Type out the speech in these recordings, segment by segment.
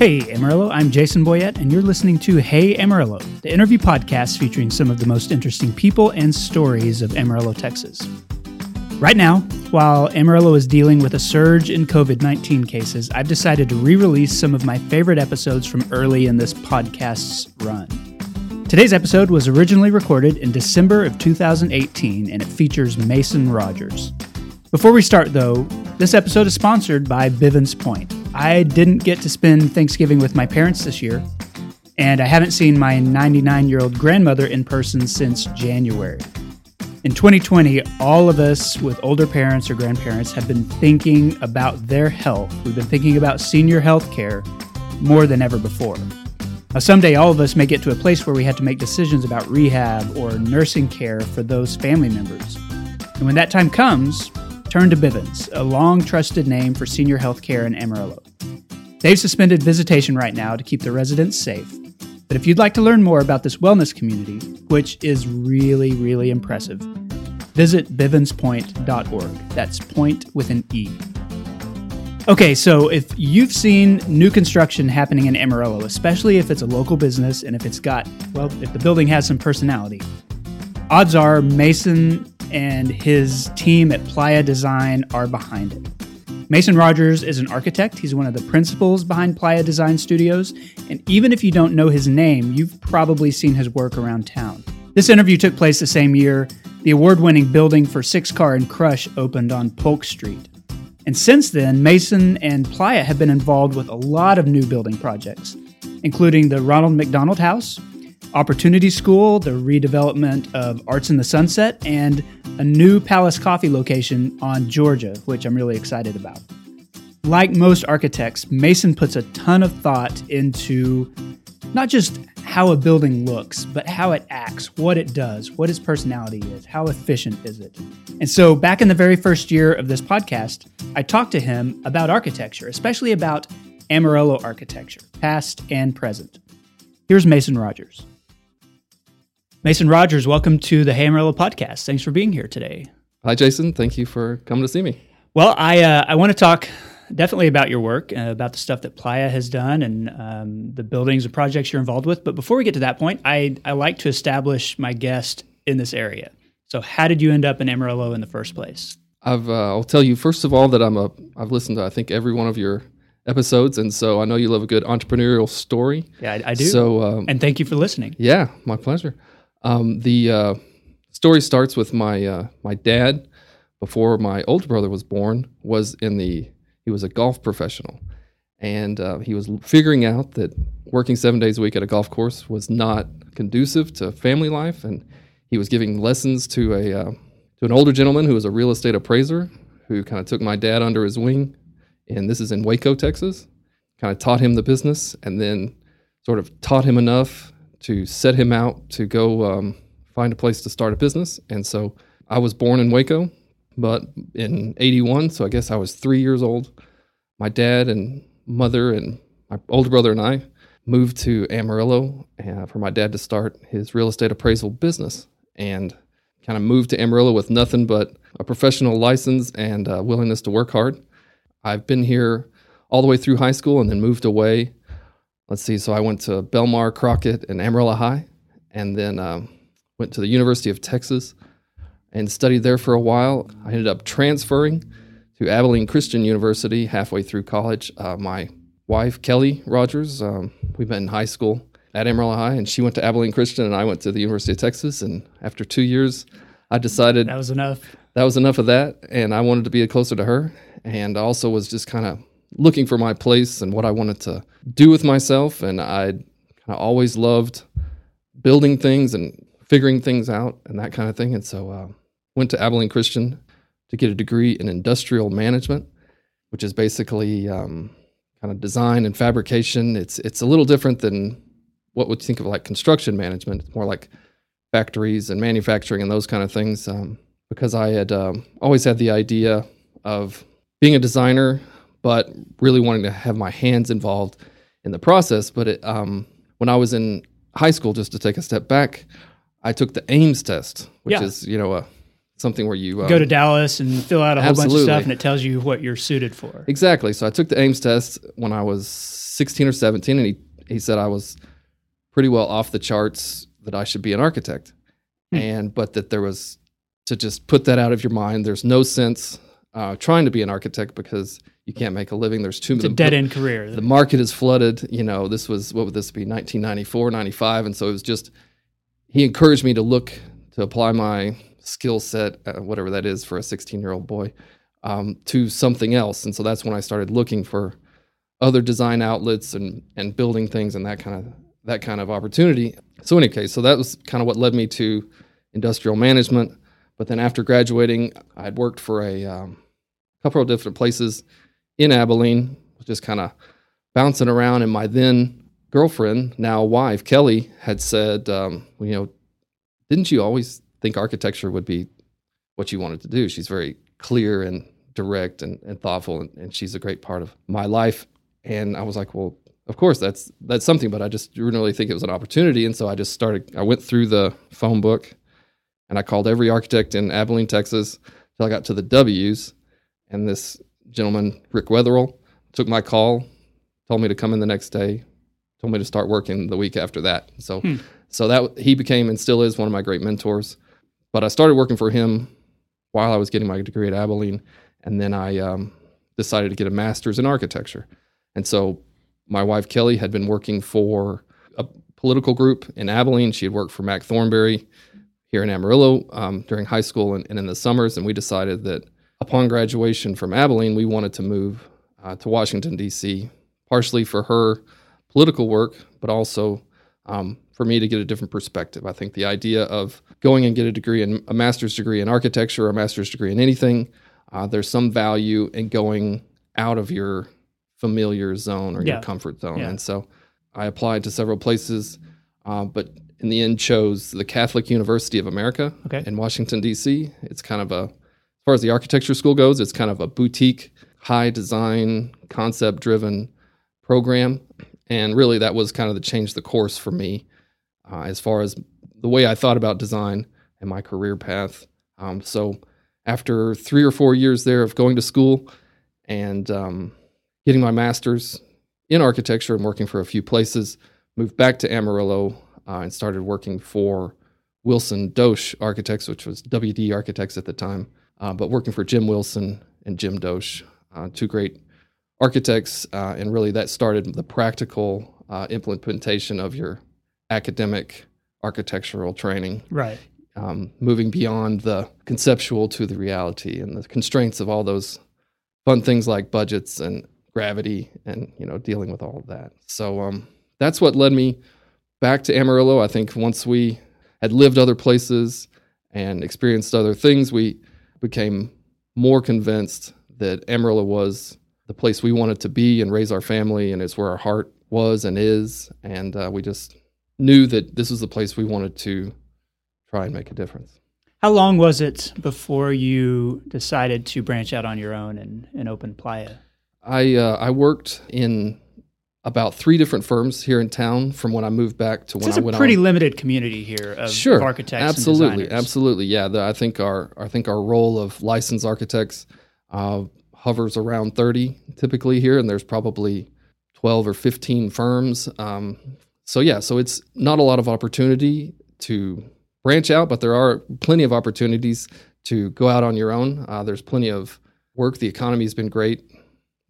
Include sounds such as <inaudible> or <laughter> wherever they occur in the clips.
Hey Amarillo, I'm Jason Boyette, and you're listening to Hey Amarillo, the interview podcast featuring some of the most interesting people and stories of Amarillo, Texas. Right now, while Amarillo is dealing with a surge in COVID 19 cases, I've decided to re release some of my favorite episodes from early in this podcast's run. Today's episode was originally recorded in December of 2018 and it features Mason Rogers. Before we start, though, this episode is sponsored by Bivens Point. I didn't get to spend Thanksgiving with my parents this year, and I haven't seen my 99 year old grandmother in person since January. In 2020, all of us with older parents or grandparents have been thinking about their health. We've been thinking about senior health care more than ever before. Now, someday, all of us may get to a place where we have to make decisions about rehab or nursing care for those family members. And when that time comes, turn to Bivens, a long trusted name for senior health care in Amarillo. They've suspended visitation right now to keep the residents safe. But if you'd like to learn more about this wellness community, which is really, really impressive, visit bivenspoint.org. That's point with an E. Okay, so if you've seen new construction happening in Amarillo, especially if it's a local business and if it's got, well, if the building has some personality, odds are Mason and his team at Playa Design are behind it. Mason Rogers is an architect. He's one of the principals behind Playa Design Studios. And even if you don't know his name, you've probably seen his work around town. This interview took place the same year the award winning building for Six Car and Crush opened on Polk Street. And since then, Mason and Playa have been involved with a lot of new building projects, including the Ronald McDonald House, Opportunity School, the redevelopment of Arts in the Sunset, and a new Palace Coffee location on Georgia, which I'm really excited about. Like most architects, Mason puts a ton of thought into not just how a building looks, but how it acts, what it does, what its personality is, how efficient is it. And so, back in the very first year of this podcast, I talked to him about architecture, especially about Amarillo architecture, past and present. Here's Mason Rogers. Mason Rogers, welcome to the Hey Amarillo podcast. Thanks for being here today. Hi, Jason. Thank you for coming to see me. Well, I uh, I want to talk definitely about your work, uh, about the stuff that Playa has done, and um, the buildings and projects you're involved with. But before we get to that point, I I like to establish my guest in this area. So, how did you end up in Amarillo in the first place? I've uh, I'll tell you first of all that I'm a I've listened to I think every one of your episodes, and so I know you love a good entrepreneurial story. Yeah, I, I do. So, um, and thank you for listening. Yeah, my pleasure. Um, the uh, story starts with my uh, my dad. Before my older brother was born, was in the he was a golf professional, and uh, he was figuring out that working seven days a week at a golf course was not conducive to family life, and he was giving lessons to a uh, to an older gentleman who was a real estate appraiser who kind of took my dad under his wing, and this is in Waco, Texas. Kind of taught him the business, and then sort of taught him enough to set him out to go um, find a place to start a business. And so I was born in Waco, but in 81, so I guess I was three years old. My dad and mother and my older brother and I moved to Amarillo uh, for my dad to start his real estate appraisal business and kind of moved to Amarillo with nothing but a professional license and uh, willingness to work hard. I've been here all the way through high school and then moved away let's see, so I went to Belmar, Crockett, and Amarillo High, and then um, went to the University of Texas and studied there for a while. I ended up transferring to Abilene Christian University halfway through college. Uh, my wife, Kelly Rogers, um, we met in high school at Amarillo High, and she went to Abilene Christian, and I went to the University of Texas. And after two years, I decided that was enough. That was enough of that, and I wanted to be closer to her, and also was just kind of looking for my place and what I wanted to do with myself. And I kind of always loved building things and figuring things out and that kind of thing. And so uh, went to Abilene Christian to get a degree in industrial management, which is basically um, kind of design and fabrication. It's it's a little different than what would think of like construction management. It's more like factories and manufacturing and those kind of things. Um, because I had um, always had the idea of being a designer but really wanting to have my hands involved in the process. But it, um, when I was in high school, just to take a step back, I took the Ames test, which yeah. is you know a something where you um, Go to Dallas and fill out a whole bunch of stuff, and it tells you what you're suited for. Exactly. So I took the Ames test when I was 16 or 17, and he, he said I was pretty well off the charts that I should be an architect. Hmm. And, but that there was to just put that out of your mind. There's no sense uh, trying to be an architect because you can't make a living. There's too It's a dead end career. the market is flooded. You know, this was what would this be 1994, 95, and so it was just he encouraged me to look to apply my skill set, uh, whatever that is for a 16 year old boy, um, to something else. And so that's when I started looking for other design outlets and and building things and that kind of that kind of opportunity. So in any case, so that was kind of what led me to industrial management. But then after graduating, I had worked for a um, couple of different places in Abilene, just kind of bouncing around. And my then girlfriend, now wife, Kelly, had said, um, you know, didn't you always think architecture would be what you wanted to do? She's very clear and direct and, and thoughtful, and, and she's a great part of my life. And I was like, well, of course that's that's something, but I just didn't really think it was an opportunity. And so I just started. I went through the phone book, and I called every architect in Abilene, Texas, till I got to the W's. And this gentleman, Rick Wetherell, took my call, told me to come in the next day, told me to start working the week after that. So, Hmm. so that he became and still is one of my great mentors. But I started working for him while I was getting my degree at Abilene, and then I um, decided to get a master's in architecture. And so, my wife Kelly had been working for a political group in Abilene. She had worked for Mac Thornberry here in Amarillo um, during high school and, and in the summers, and we decided that upon graduation from Abilene, we wanted to move uh, to Washington, D.C., partially for her political work, but also um, for me to get a different perspective. I think the idea of going and get a degree in a master's degree in architecture or a master's degree in anything, uh, there's some value in going out of your familiar zone or Yeah. your comfort zone. Yeah. And so I applied to several places, uh, but in the end chose the Catholic University of America Okay. in Washington, D.C. It's kind of a, as far as the architecture school goes, it's kind of a boutique, high design, concept driven program. And really, that was kind of the change the course for me uh, as far as the way I thought about design and my career path. Um, so, after three or four years there of going to school and um, getting my master's in architecture and working for a few places, moved back to Amarillo uh, and started working for Wilson Dosh Architects, which was WD Architects at the time, uh, but working for Jim Wilson and Jim Dosh, uh, two great architects. Uh, and really, that started the practical uh, implementation of your academic architectural training, Right. um, moving beyond the conceptual to the reality and the constraints of all those fun things like budgets and gravity and you know dealing with all of that. So um, that's what led me back to Amarillo. I think once we had lived other places and experienced other things, we became more convinced that Amarillo was the place we wanted to be and raise our family, and it's where our heart was and is. And uh, we just knew that this was the place we wanted to try and make a difference. How long was it before you decided to branch out on your own and, and open Playa? I uh, I worked in about three different firms here in town from when I moved back to when It's I a went pretty on. limited community here of, sure, of architects. absolutely, absolutely. Yeah, the, I think our I think our role of licensed architects uh, hovers around thirty typically here, and there's probably twelve or fifteen firms. Um, so yeah, so it's not a lot of opportunity to branch out, but there are plenty of opportunities to go out on your own. Uh, there's plenty of work. The economy has been great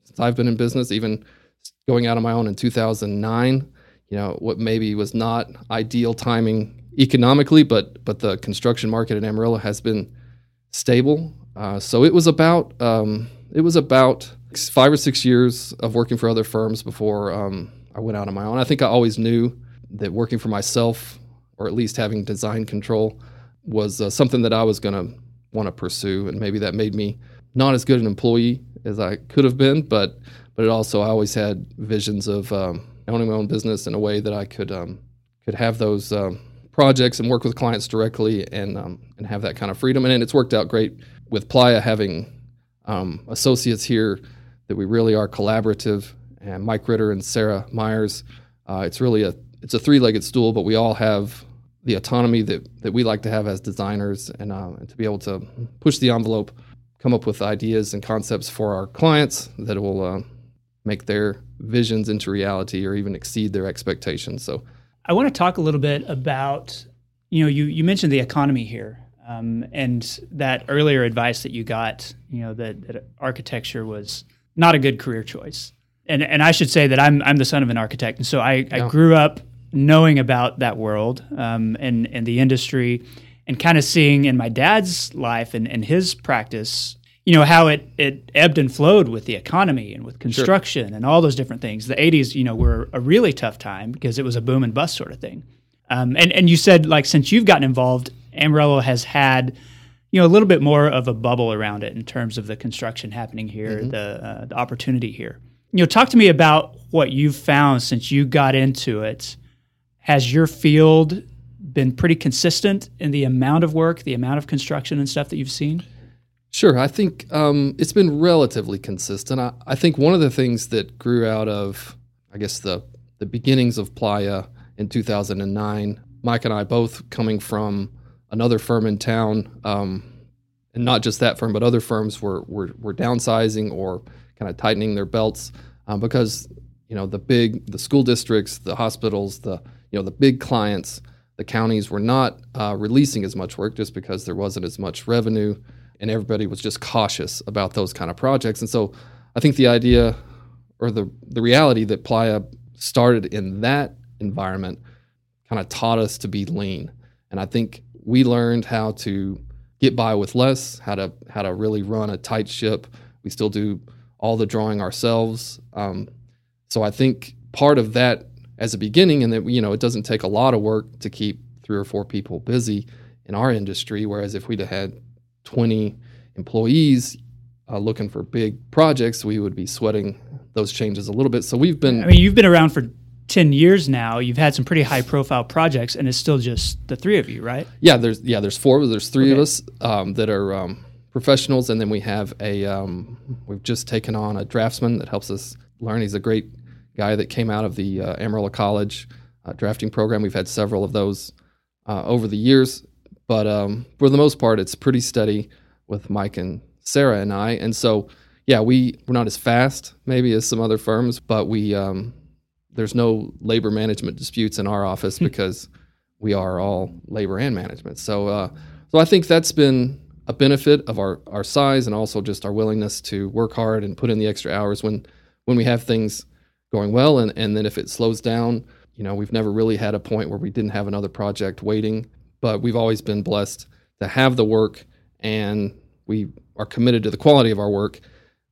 since I've been in business, even going out on my own in 2009. You know, what maybe was not ideal timing economically, but but the construction market in Amarillo has been stable. Uh, so it was about um, it was about five or six years of working for other firms before um, I went out on my own. I think I always knew that working for myself, or at least having design control, was uh, something that I was going to want to pursue, and maybe that made me not as good an employee as I could have been, but but it also I always had visions of um, owning my own business in a way that I could um, could have those um, projects and work with clients directly and um, and have that kind of freedom. And it's worked out great with Playa having um, associates here that we really are collaborative. And Mike Ritter and Sarah Myers, uh, it's really a it's a three legged stool, but we all have the autonomy that, that we like to have as designers and, uh, and to be able to push the envelope, come up with ideas and concepts for our clients that will uh, make their visions into reality or even exceed their expectations. So I want to talk a little bit about, you know, you, you mentioned the economy here um, and that earlier advice that you got, you know, that, that architecture was not a good career choice. And, and I should say that I'm, I'm the son of an architect. And so I, yeah. I grew up knowing about that world um, and, and the industry and kind of seeing in my dad's life and, and his practice, you know, how it, it ebbed and flowed with the economy and with construction sure. and all those different things. The 80s, you know, were a really tough time because it was a boom and bust sort of thing. Um, and, and you said, like, since you've gotten involved, Amarillo has had, you know, a little bit more of a bubble around it in terms of the construction happening here, mm-hmm. the, uh, the opportunity here. You know, talk to me about what you've found since you got into it has your field been pretty consistent in the amount of work, the amount of construction and stuff that you've seen? Sure. I think um, it's been relatively consistent. I, I, think one of the things that grew out of, I guess, the, the beginnings of Playa in 2009, Mike and I both coming from another firm in town, um, and not just that firm, but other firms were, were, were downsizing or kind of tightening their belts um, because, you know, the big, the school districts, the hospitals, the you know the big clients, the counties were not uh, releasing as much work just because there wasn't as much revenue, and everybody was just cautious about those kind of projects. And so, I think the idea or the the reality that Playa started in that environment kind of taught us to be lean, and I think we learned how to get by with less, how to how to really run a tight ship. We still do all the drawing ourselves. Um, so I think part of that as a beginning, and that you know it doesn't take a lot of work to keep three or four people busy in our industry. Whereas if we'd have had 20 employees uh, looking for big projects, we would be sweating those changes a little bit. So we've been. I mean, you've been around for 10 years now. You've had some pretty high profile projects, and it's still just the three of you, right? Yeah, there's yeah, there's four. There's three okay. of us um, that are. Um, professionals and then we have a um, we've just taken on a draftsman that helps us learn he's a great guy that came out of the uh, Amarillo College uh, drafting program. We've had several of those uh, over the years, but um, for the most part, it's pretty steady with Mike and Sarah and I. And so, yeah, we we're not as fast maybe as some other firms, but we um, there's no labor management disputes in our office hmm. because we are all labor and management. So, uh, so I think that's been a benefit of our, our size and also just our willingness to work hard and put in the extra hours when when we have things going well. And, and then if it slows down, you know, we've never really had a point where we didn't have another project waiting, but we've always been blessed to have the work and we are committed to the quality of our work.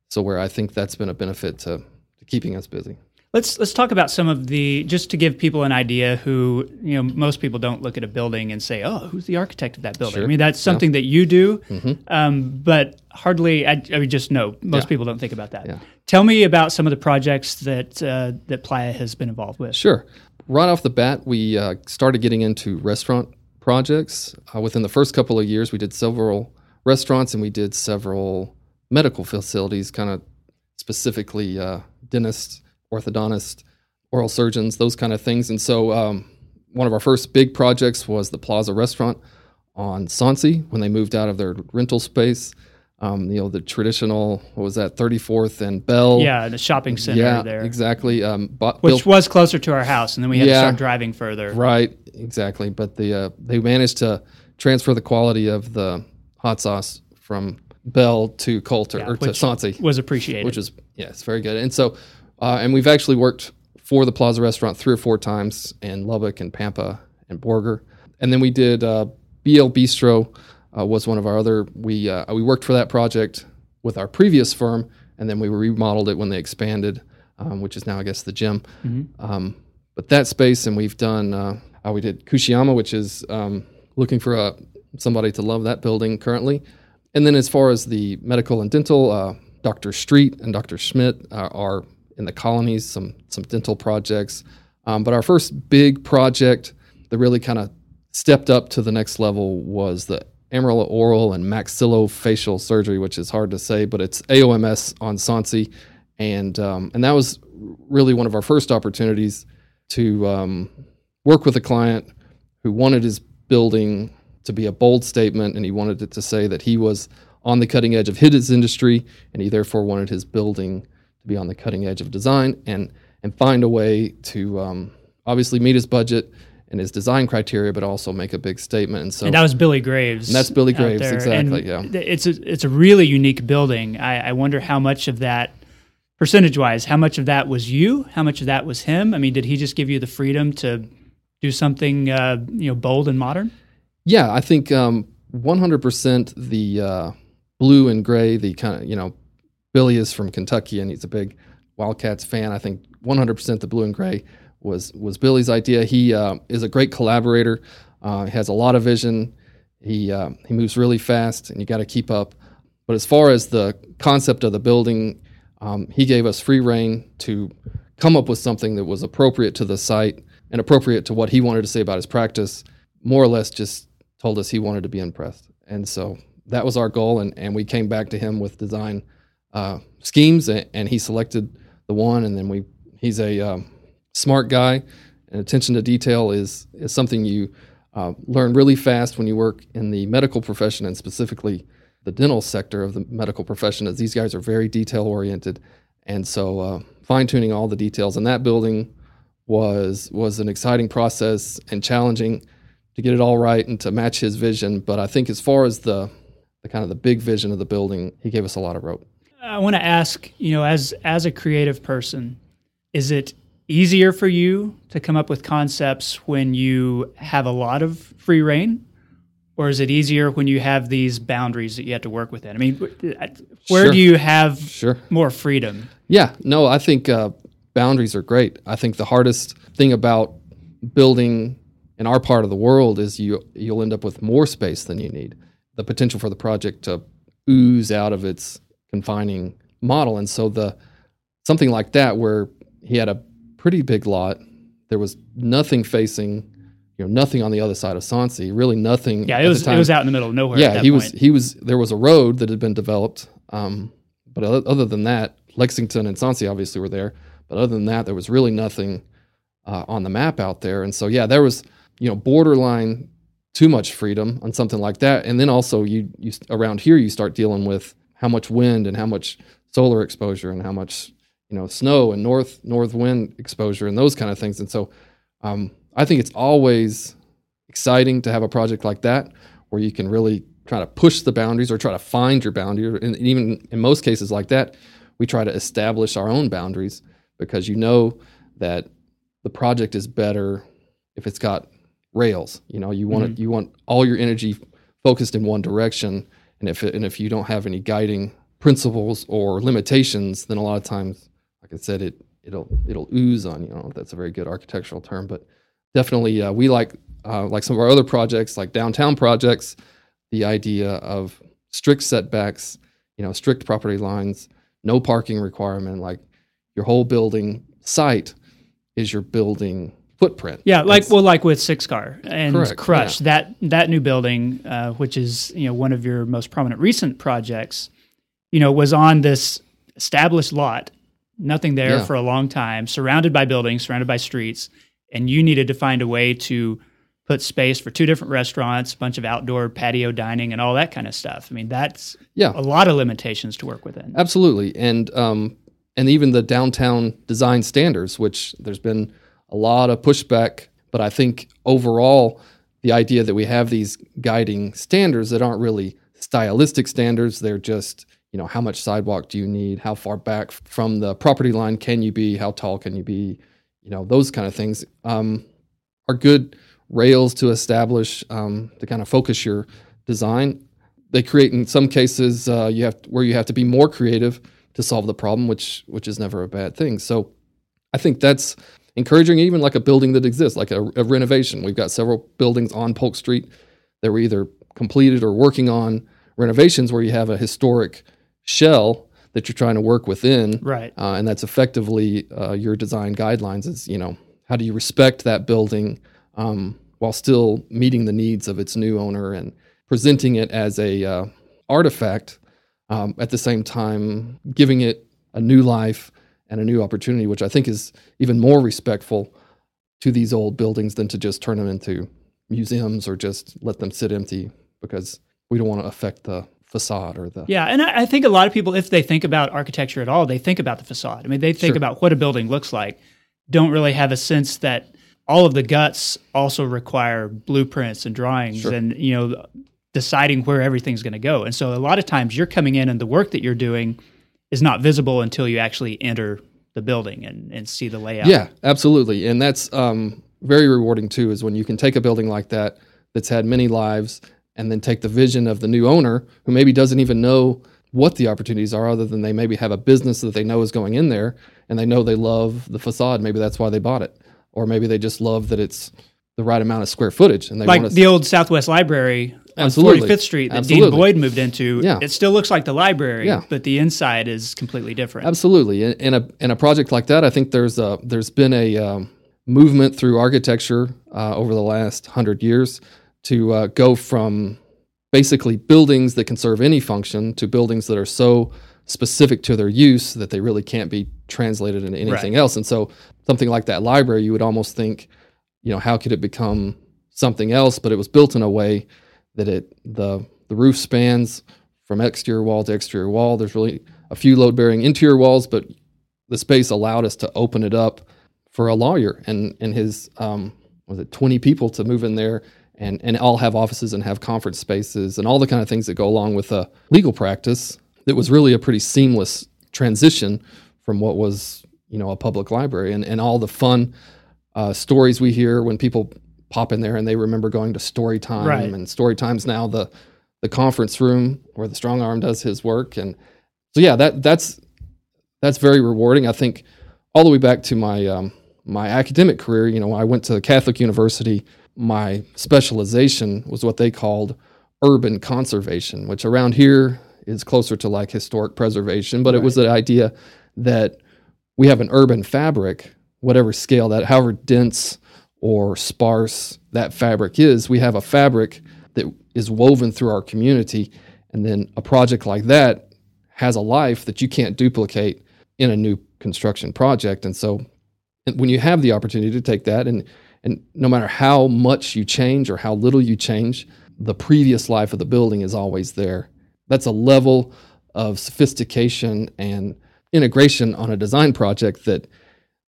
So where I think that's been a benefit to, to keeping us busy. Let's let's talk about some of the just to give people an idea who you know most people don't look at a building and say oh who's the architect of that building sure. I mean that's something yeah. that you do mm-hmm. um, but hardly I, I mean just no most yeah. people don't think about that. Yeah. Tell me about some of the projects that uh, that Playa has been involved with. Sure, right off the bat we uh, started getting into restaurant projects. Uh, within the first couple of years we did several restaurants and we did several medical facilities, kind of specifically uh, dentists orthodontists, oral surgeons, those kind of things. And so um, one of our first big projects was the Plaza Restaurant on Soncy when they moved out of their rental space. Um, you know, the traditional, what was that, 34th and Bell? Yeah, the shopping center yeah, there. exactly. Um, Which was closer to our house, and then we had yeah, to start driving further. Right, exactly. But the uh, they managed to transfer the quality of the hot sauce from Bell to Coulter, yeah, or to Soncy. Was appreciated. Which is, yeah, it's very good. And so uh, and we've actually worked for the Plaza Restaurant three or four times in Lubbock and Pampa and Borger. And then we did uh, BL Bistro uh, was one of our other. We uh, we worked for that project with our previous firm, and then we remodeled it when they expanded, um, which is now I guess the gym. Mm-hmm. Um, but that space, and we've done. Uh, uh, we did Kushiyama, which is um, looking for a, somebody to love that building currently. And then as far as the medical and dental, Dr. Street and Dr. Schmidt are in the colonies, some some dental projects. Um, but our first big project that really kind of stepped up to the next level was the Amarillo Oral and Maxillofacial Surgery, which is hard to say, but it's AOMS on Soncy, and um, and that was really one of our first opportunities to um, work with a client who wanted his building to be a bold statement, and he wanted it to say that he was on the cutting edge of his industry, and he therefore wanted his building to be on the cutting edge of design and and find a way to um, obviously meet his budget and his design criteria, but also make a big statement. And so and that was Billy Graves. And that's Billy Graves, there. exactly, And yeah. It's a it's a really unique building. I, I wonder how much of that, percentage wise, how much of that was you? How much of that was him? I mean, did he just give you the freedom to do something uh, you know bold and modern? Yeah, I think um, 100% the uh, blue and gray, the kind of, you know, Billy is from Kentucky and he's a big Wildcats fan. I think 100% the blue and gray was was Billy's idea. He uh, is a great collaborator. Uh, has a lot of vision. He uh, he moves really fast, and you got to keep up. But as far as the concept of the building, um, he gave us free reign to come up with something that was appropriate to the site and appropriate to what he wanted to say about his practice. More or less, just told us he wanted to be impressed, and so that was our goal. And and we came back to him with design uh, schemes, and, and he selected the one, and then we he's a um, smart guy, and attention to detail is is something you uh, learn really fast when you work in the medical profession, and specifically the dental sector of the medical profession. As these guys are very detail oriented, and so uh, fine tuning all the details in that building was was an exciting process and challenging to get it all right and to match his vision. But I think as far as the the kind of the big vision of the building, he gave us a lot of rope. I want to ask, you know, as as a creative person, is it easier for you to come up with concepts when you have a lot of free reign? Or is it easier when you have these boundaries that you have to work within? I mean, where Sure. do you have Sure. more freedom? Yeah, no, I think uh, boundaries are great. I think the hardest thing about building in our part of the world is you you'll end up with more space than you need. The potential for the project to ooze out of its confining model, and so the something like that where he had a pretty big lot, there was nothing facing, you know, nothing on the other side of Soncy, really nothing. Yeah, it was it was out in the middle of nowhere. Yeah, at that he was he was there was a road that had been developed, um, but other, other than that, Lexington and Soncy obviously were there. But other than that, there was really nothing uh, on the map out there. And so yeah, there was you know borderline too much freedom on something like that. And then also you you around here you start dealing with how much wind and how much solar exposure and how much you know snow and north north wind exposure and those kind of things. And so um, I think it's always exciting to have a project like that where you can really try to push the boundaries or try to find your boundary. And even in most cases like that, we try to establish our own boundaries because you know that the project is better if it's got rails. You know, you want it, you want all your energy focused in one direction, and if it, and if you don't have any guiding principles or limitations, then a lot of times, like I said, it it'll it'll ooze on you. I don't know if that's a very good architectural term, but definitely uh, we like uh, like some of our other projects, like downtown projects, the idea of strict setbacks, you know, strict property lines, no parking requirement, like your whole building site is your building footprint. Yeah, like That's- well, like with Six Car and Correct, Crush, that that new building, uh, which is you know one of your most prominent recent projects, you know, was on this established lot, nothing there Yeah. for a long time, surrounded by buildings, surrounded by streets, and you needed to find a way to put space for two different restaurants, a bunch of outdoor patio dining, and all that kind of stuff. I mean, that's Yeah. a lot of limitations to work within. Absolutely, and um, and even the downtown design standards, which there's been a lot of pushback, but I think overall, the idea that we have these guiding standards that aren't really stylistic standards, they're just you know how much sidewalk do you need, how far back from the property line can you be, how tall can you be, you know those kind of things um, are good rails to establish um, to kind of focus your design they create in some cases uh, you have where you have to be more creative to solve the problem, which which is never a bad thing. So I think that's encouraging, even like a building that exists, like a, a renovation. We've got several buildings on Polk Street that were either completed or working on renovations where you have a historic shell that you're trying to work within, Right. uh, and that's effectively uh, your design guidelines. Is you know how do you respect that building um, while still meeting the needs of its new owner and presenting it as a uh, artifact um, at the same time giving it a new life and a new opportunity, which I think is even more respectful to these old buildings than to just turn them into museums or just let them sit empty because we don't want to affect the facade or the Yeah, and I, I think a lot of people, if they think about architecture at all, they think about the facade. I mean, they think Sure. about what a building looks like, don't really have a sense that all of the guts also require blueprints and drawings Sure. and, you know, deciding where everything's going to go. And so a lot of times you're coming in and the work that you're doing is not visible until you actually enter the building and, and see the layout. Yeah, absolutely. And that's um, very rewarding too, is when you can take a building like that that's had many lives and then take the vision of the new owner who maybe doesn't even know what the opportunities are other than they maybe have a business that they know is going in there and they know they love the facade. Maybe that's why they bought it. Or maybe they just love that it's the right amount of square footage and they like the old Southwest Library on Absolutely. 45th Street that Dean Boyd moved into. Yeah. It still looks like the library, Yeah. but the inside is completely different. Absolutely, in, in a in a project like that, I think there's a there's been a um, movement through architecture uh, over the last hundred years to uh, go from basically buildings that can serve any function to buildings that are so specific to their use that they really can't be translated into anything else. And so, something like that library, you would almost think, you know, how could it become something else? But it was built in a way that it the the roof spans from exterior wall to exterior wall. There's really a few load bearing interior walls, but the space allowed us to open it up for a lawyer and and his um, was it 20 people to move in there and and all have offices and have conference spaces and all the kind of things that go along with a legal practice. That was really a pretty seamless transition from what was you know a public library and and all the fun uh, stories we hear when people pop in there and they remember going to story time Right. and story time's now the the conference room where the strong arm does his work and so yeah that that's that's very rewarding i think all the way back to my um, my academic career you know i went to catholic university my specialization was what they called urban conservation which around here is closer to like historic preservation but it was the idea that we have an urban fabric whatever scale that however dense or sparse that fabric is we have a fabric that is woven through our community and then a project like that has a life that you can't duplicate in a new construction project and so when you have the opportunity to take that and and no matter how much you change or how little you change the previous life of the building is always there. That's a level of sophistication and integration on a design project that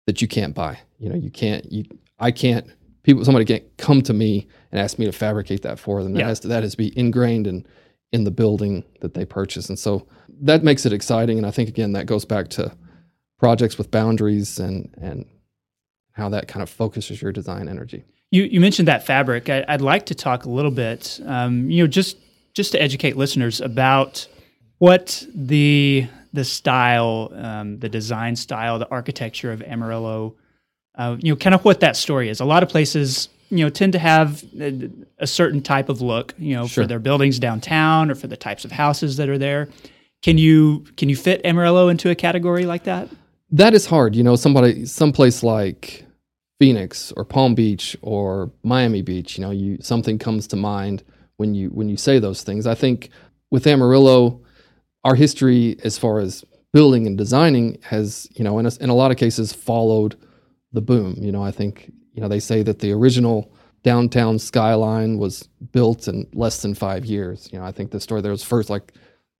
that you can't buy. You know you can't you i can't people somebody can't come to me and ask me to fabricate that for them. That Yeah. has to that has to be ingrained in in the building that they purchase. And so that makes it exciting. And i think again that goes back to projects with boundaries and and how that kind of focuses your design energy You, you mentioned that fabric. I, I'd like to talk a little bit, um, you know, just just to educate listeners about what the the style, um, the design style, the architecture of Amarillo, uh, you know, kind of what that story is. A lot of places, you know, tend to have a, a certain type of look, you know, Sure. for their buildings downtown or for the types of houses that are there. Can you can you fit Amarillo into a category like that? that is hard you know somebody someplace like phoenix or palm beach or miami beach you know you something comes to mind when you when you say those things. I think with amarillo our history as far as building and designing has you know in a, in a lot of cases followed the boom. You know i think you know they say that the original downtown skyline was built in less than five years. You know i think the story there was first like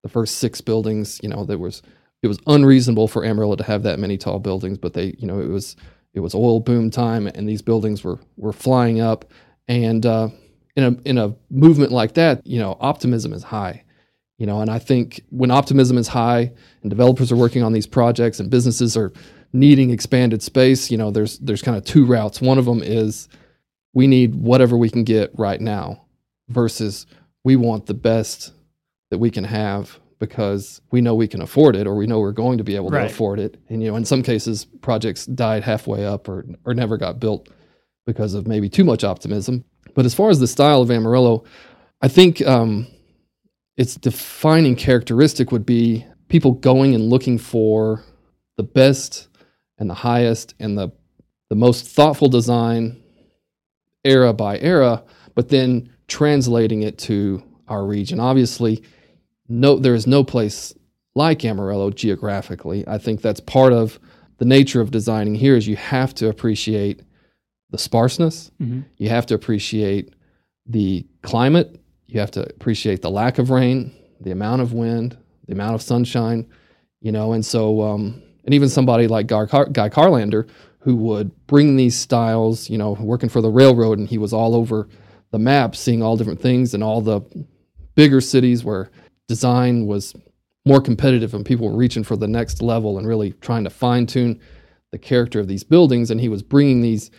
the first six buildings you know there was it was unreasonable for Amarillo to have that many tall buildings, but they, you know, it was it was oil boom time, and these buildings were were flying up. And uh, in a in a movement like that, you know, optimism is high, you know, and I think when optimism is high and developers are working on these projects and businesses are needing expanded space, you know, there's there's kind of two routes. One of them is we need whatever we can get right now, versus we want the best that we can have because we know we can afford it or we know we're going to be able to afford it. And you know, in some cases projects died halfway up or or never got built because of maybe too much optimism. But as far as the style of Amarillo, I think um, its defining characteristic would be people going and looking for the best and the highest and the the most thoughtful design era by era, but then translating it to our region. Obviously, no there is no place like Amarillo geographically. I think that's part of the nature of designing here is you have to appreciate the sparseness. Mhm. You have to appreciate the climate. You have to appreciate the lack of rain, the amount of wind, the amount of sunshine, you know. And so, um, and even somebody like Guy, Car- Guy Carlander, who would bring these styles, you know, working for the railroad, and he was all over the map, seeing all different things and all the bigger cities where design was more competitive and people were reaching for the next level and really trying to fine tune the character of these buildings. And he was bringing these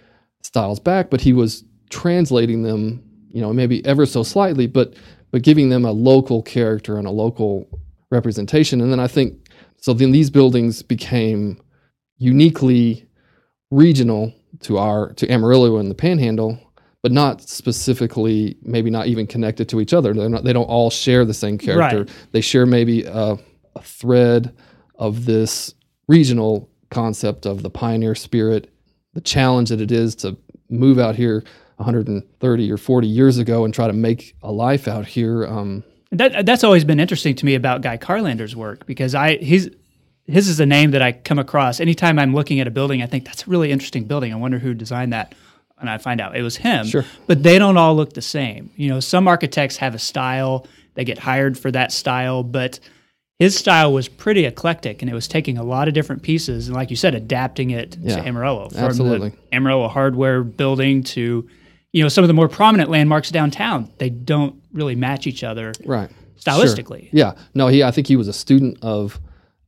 styles back, but he was translating them, you know, maybe ever so slightly, but but giving them a local character and a local representation. And then I think so. Then these buildings became uniquely regional to our to Amarillo and the Panhandle, but not specifically, maybe not even connected to each other. Not, they don't all share the same character. Right. They share maybe a, a thread of this regional concept of the pioneer spirit, the challenge that it is to move out here 130 or 40 years ago and try to make a life out here. Um, That that's always been interesting to me about Guy Carlander's work because I he's his is a name that I come across anytime I'm looking at a building. I think that's a really interesting building. I wonder who designed that, and I find out it was him. Sure. but they don't all look the same. You know, some architects have a style; they get hired for that style, but his style was pretty eclectic, and it was taking a lot of different pieces and, like you said, adapting it Yeah, to Amarillo. From absolutely. the Amarillo hardware building to, you know, some of the more prominent landmarks downtown. They don't really match each other right. stylistically. Sure. Yeah. No, he I think he was a student of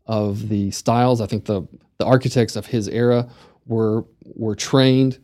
of the styles. I think the the architects of his era were were trained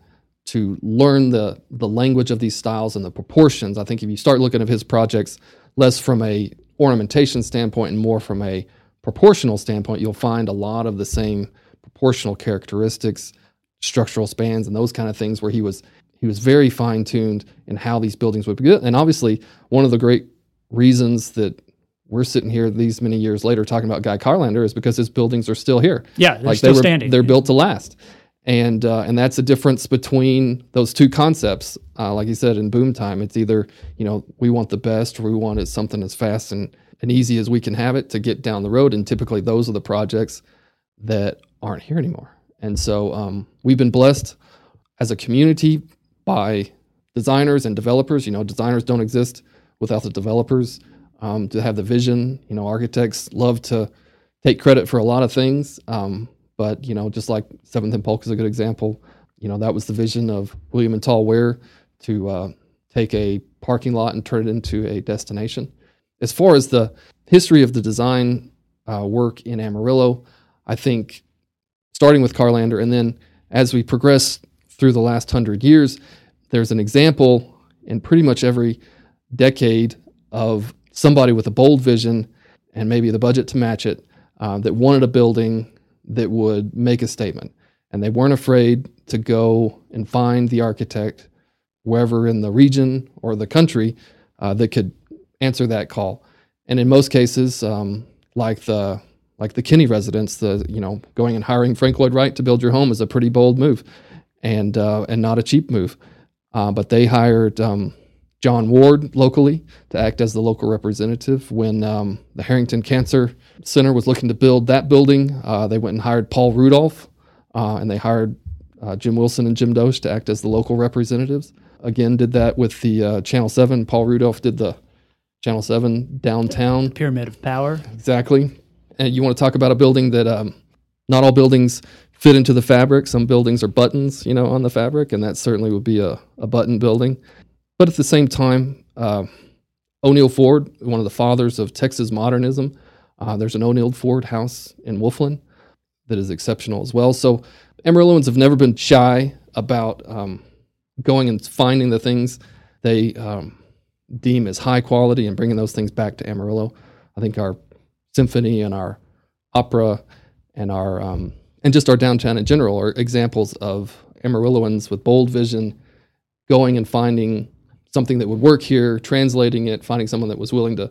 to learn the the language of these styles and the proportions. I think if you start looking at his projects less from a ornamentation standpoint and more from a proportional standpoint, you'll find a lot of the same proportional characteristics, structural spans, and those kind of things where he was he was very fine tuned in how these buildings would be good. And obviously, one of the great reasons that we're sitting here these many years later talking about Guy Carlander is because his buildings are still here. Yeah, they're like still they were, standing. They're built to last, and uh, and that's the difference between those two concepts. Uh, like you said in Boom Time, it's either you know we want the best or we want it something as fast and and easy as we can have it to get down the road. And typically those are the projects that aren't here anymore. And so um, we've been blessed as a community by designers and developers. You know, designers don't exist without the developers. Um, to have the vision, you know, architects love to take credit for a lot of things. Um, but you know, just like Seventh and Polk is a good example. You know, that was the vision of William and Tall Ware to uh, take a parking lot and turn it into a destination. As far as the history of the design uh, work in Amarillo, I think starting with Carlander and then as we progress through the last hundred years, there's an example in pretty much every decade of somebody with a bold vision and maybe the budget to match it uh, that wanted a building that would make a statement. And they weren't afraid to go and find the architect wherever in the region or the country uh, that could answer that call. And in most cases, um, like the like the Kinney residence, the you know going and hiring Frank Lloyd Wright to build your home is a pretty bold move, and uh, and not a cheap move. Uh, but they hired um, John Ward locally to act as the local representative when um, the Harrington Cancer Center was looking to build that building. Uh, they went and hired Paul Rudolph, uh, and they hired uh, Jim Wilson and Jim Doche to act as the local representatives. Again, did that with the uh, Channel Seven. Paul Rudolph did the Channel Seven downtown Pyramid of Power. Exactly. And you want to talk about a building that um, not all buildings fit into the fabric. Some buildings are buttons, you know, on the fabric, and that certainly would be a, a button building. But at the same time, uh, O'Neill Ford, one of the fathers of Texas modernism, uh, there's an O'Neill Ford house in Wolflin that is exceptional as well. So Amarilloans have never been shy about um, going and finding the things they um, deem as high quality and bringing those things back to Amarillo. I think our symphony and our opera and our um, and just our downtown in general are examples of Amarilloans with bold vision going and finding something that would work here, translating it, finding someone that was willing to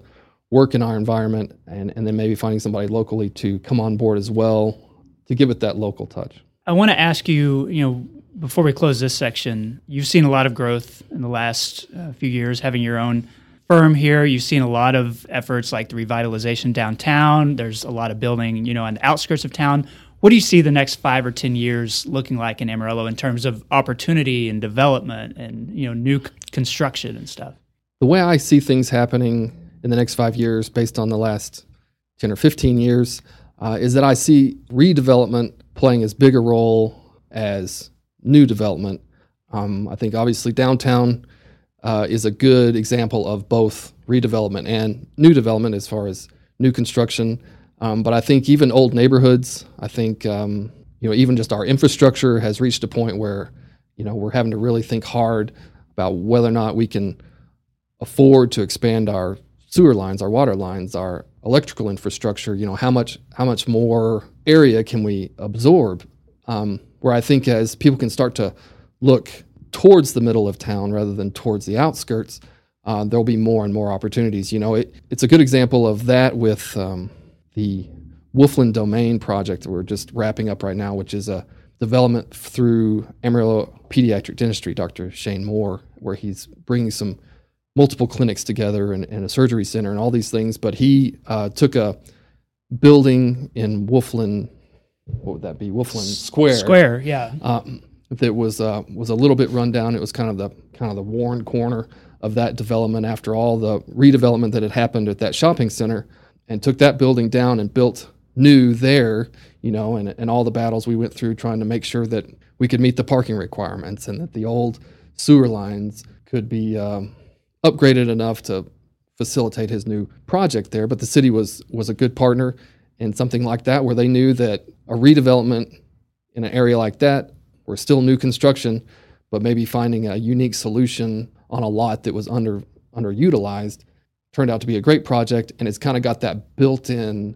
work in our environment, and, and then maybe finding somebody locally to come on board as well to give it that local touch. I want to ask you, you know, before we close this section, you've seen a lot of growth in the last uh, few years, having your own firm here. You've seen a lot of efforts like the revitalization downtown. There's a lot of building, you know, on the outskirts of town. What do you see the next five or ten years looking like in Amarillo in terms of opportunity and development and you know new c- construction and stuff? The way I see things happening in the next five years, based on the last ten or fifteen years, uh, is that I see redevelopment playing as big a role as new development. Um, I think obviously downtown uh, is a good example of both redevelopment and new development as far as new construction. Um, but I think even old neighborhoods, I think um, you know even just our infrastructure has reached a point where you know we're having to really think hard about whether or not we can afford to expand our sewer lines, our water lines, our electrical infrastructure. You know how much how much more area can we absorb? Um, where I think as people can start to look towards the middle of town rather than towards the outskirts, uh, there'll be more and more opportunities. You know, it, it's a good example of that with um, the Wolflin Domain project that we're just wrapping up right now, which is a development through Amarillo Pediatric Dentistry, Dr. Shane Moore, where he's bringing some multiple clinics together and, and a surgery center and all these things. But he uh, took a building in Wolflin, what would that be? Wolflin Square. Square, yeah. Um, that was uh, was a little bit run down. It was kind of the kind of the worn corner of that development after all the redevelopment that had happened at that shopping center, and took that building down and built new there. You know, and and all the battles we went through trying to make sure that we could meet the parking requirements and that the old sewer lines could be um, upgraded enough to facilitate his new project there. But the city was was a good partner in something like that, where they knew that a redevelopment in an area like that, where still new construction, but maybe finding a unique solution on a lot that was under underutilized, turned out to be a great project, and it's kind of got that built-in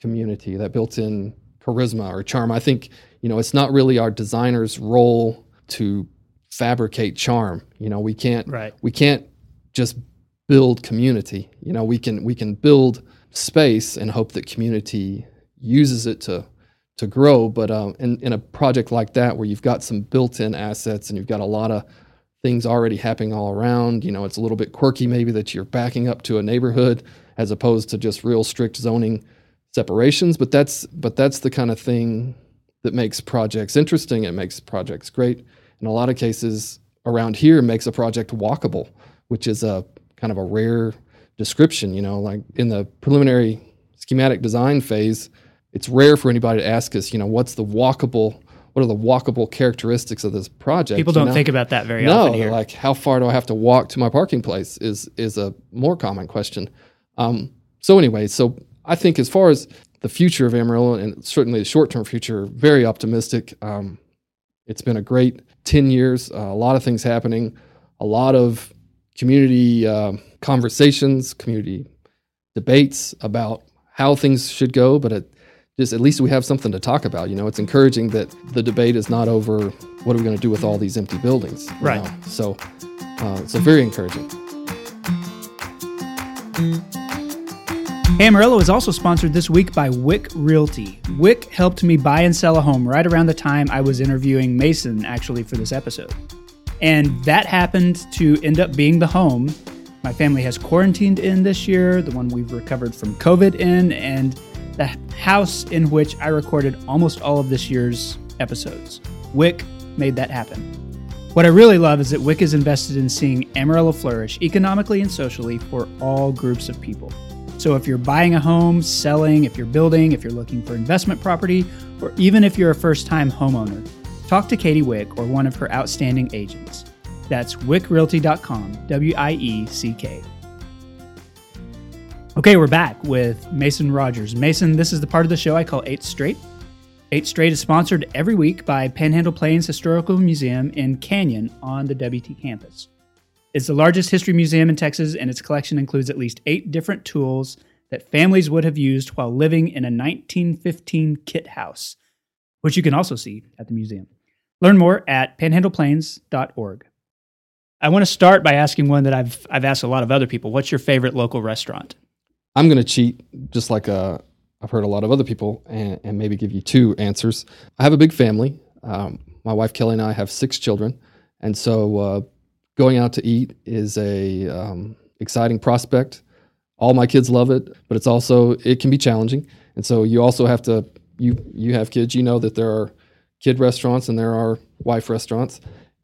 community, that built-in charisma or charm. I think you know it's not really our designer's role to fabricate charm. You know, we can't Right. we can't just build community. You know, we can we can build space and hope that community uses it to to grow. But um, in in a project like that, where you've got some built-in assets and you've got a lot of things already happening all around, you know, it's a little bit quirky maybe that you're backing up to a neighborhood as opposed to just real strict zoning separations. But that's but that's the kind of thing that makes projects interesting. It makes projects great. In a lot of cases around here, makes a project walkable, which is a kind of a rare description. You know, like in the preliminary schematic design phase, it's rare for anybody to ask us, you know, what's the walkable, what are the walkable characteristics of this project? People don't know? think about that very no, often they're like how far do I have to walk to my parking place is is a more common question. Um, so anyway, so I think as far as the future of Amarillo and certainly the short term future, very optimistic. Um, it's been a great ten years, uh, a lot of things happening, a lot of community uh, conversations, community debates about how things should go, but it, just at least we have something to talk about. You know, it's encouraging that the debate is not over what are we going to do with all these empty buildings. Right. know? So, uh, so very encouraging. Hey, Amarillo is also sponsored this week by Wieck Realty. Wieck helped me buy and sell a home right around the time I was interviewing Mason, actually, for this episode. And that happened to end up being the home my family has quarantined in this year, the one we've recovered from COVID in, and the house in which I recorded almost all of this year's episodes. Wieck made that happen. What I really love is that Wieck is invested in seeing Amarillo flourish economically and socially for all groups of people. So if you're buying a home, selling, if you're building, if you're looking for investment property, or even if you're a first time homeowner, talk to Katie Wieck or one of her outstanding agents. That's wickrealty.com, W I E C K. Okay, we're back with Mason Rogers. Mason, this is the part of the show I call Eight Straight. Eight Straight is sponsored every week by Panhandle Plains Historical Museum in Canyon on the WT campus. It's the largest history museum in Texas, and its collection includes at least eight different tools that families would have used while living in a 1915 kit house, which you can also see at the museum. Learn more at panhandleplains.org. I want to start by asking one that I've I've asked a lot of other people. What's your favorite local restaurant? I'm going to cheat, just like uh, I've heard a lot of other people, and, and maybe give you two answers. I have a big family. Um, my wife Kelly and I have six children, and so uh, going out to eat is a um, exciting prospect. All my kids love it, but it's also it can be challenging, and so you also have to you you have kids, you know that there are kid restaurants and there are wife restaurants.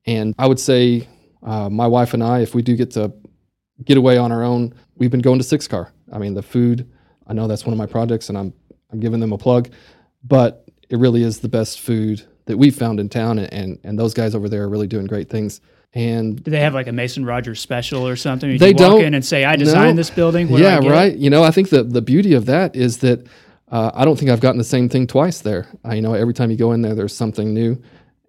And I would say uh, my wife and I, if we do get to get away on our own, we've been going to Six Car. I mean, the food. I know that's one of my projects, and I'm I'm giving them a plug, but it really is the best food that we've found in town, and and, and those guys over there are really doing great things. And Do they have like a Mason Rogers special or something? You They walk don't. in and say, "I designed No. this building." What yeah, right. You know, I think the the beauty of that is that uh, I don't think I've gotten the same thing twice there. Uh, you know, every time you go in there, there's something new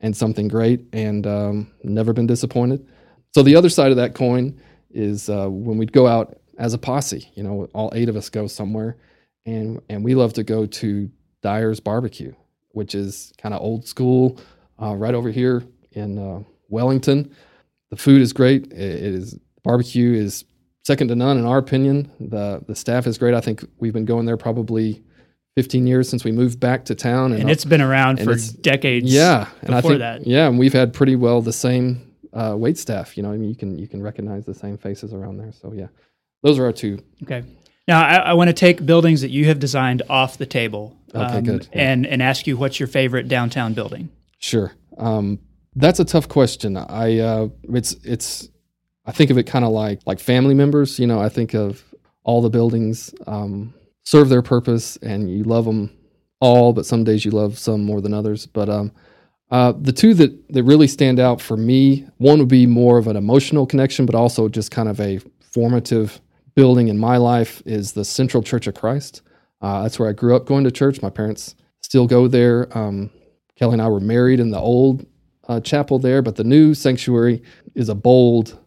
and something great, and um, never been disappointed. So the other side of that coin is uh, when we'd go out as a posse. You know, all eight of us go somewhere, and and we love to go to Dyer's Barbecue, which is kind of old school, uh, right over here in uh, Wellington. The food is great. It, it is barbecue is second to none in our opinion. The the staff is great. I think we've been going there probably 15 years since we moved back to town, And it's been around for decades. yeah, and I think that. yeah, and we've had pretty well the same uh, wait staff. You know, I mean, you can you can recognize the same faces around there. So yeah, those are our two. Okay. Now I, I want to take buildings that you have designed off the table. um, Okay, good. Yeah. And and ask you what's your favorite downtown building? Sure. Um, that's a tough question. I uh, it's it's I think of it kind of like like family members. You know, I think of all the buildings um, serve their purpose, and you love them all, but some days you love some more than others. But um, uh, the two that that really stand out for me, one would be more of an emotional connection, but also just kind of a formative building in my life is the Central Church of Christ. Uh, that's where I grew up going to church. My parents still go there. Um, Kelly and I were married in the old uh, chapel there, but the new sanctuary is a bold It's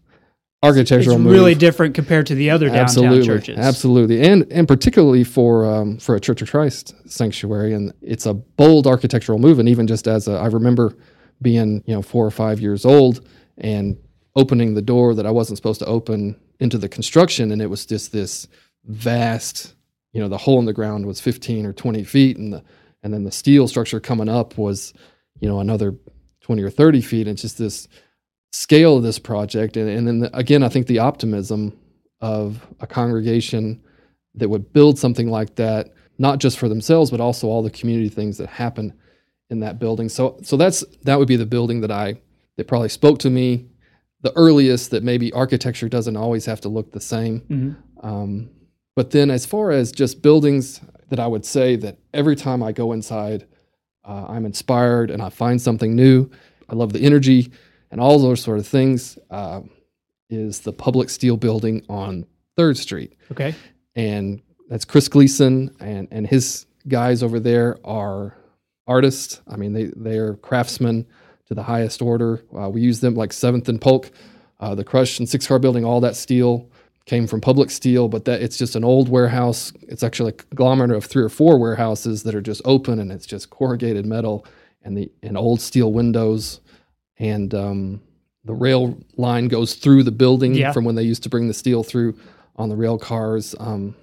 architectural move. It's really different compared to the other downtown absolutely, churches. absolutely, and and particularly for um, for a Church of Christ sanctuary, and it's a bold architectural move. And even just as a, I remember being you know four or five years old and opening the door that I wasn't supposed to open into the construction, and it was just this vast, you know, the hole in the ground was 15 or 20 feet, and the and then the steel structure coming up was, you know, another 20 or 30 feet. And just this scale of this project, and and then the, again, I think the optimism of a congregation that would build something like that, not just for themselves, but also all the community things that happen in that building. So, so that's that would be the building that I that probably spoke to me the earliest. That maybe architecture doesn't always have to look the same. Mhm. Um, but then, as far as just buildings, that I would say that every time I go inside, uh, I'm inspired and I find something new. I love the energy and all those sort of things. Uh, is the public steel building on Third Street, Okay. and that's Chris Gleason and and his guys over there are artists. I mean, they they are craftsmen to the highest order. Uh, we use them like Seventh and Polk, uh, the Crush and Six Car Building. All that steel came from Public Steel, but that it's just an old warehouse. It's actually a conglomerate of three or four warehouses that are just open, and it's just corrugated metal and the and old steel windows, and um, the rail line goes through the building Yeah. from when they used to bring the steel through on the rail cars. Um,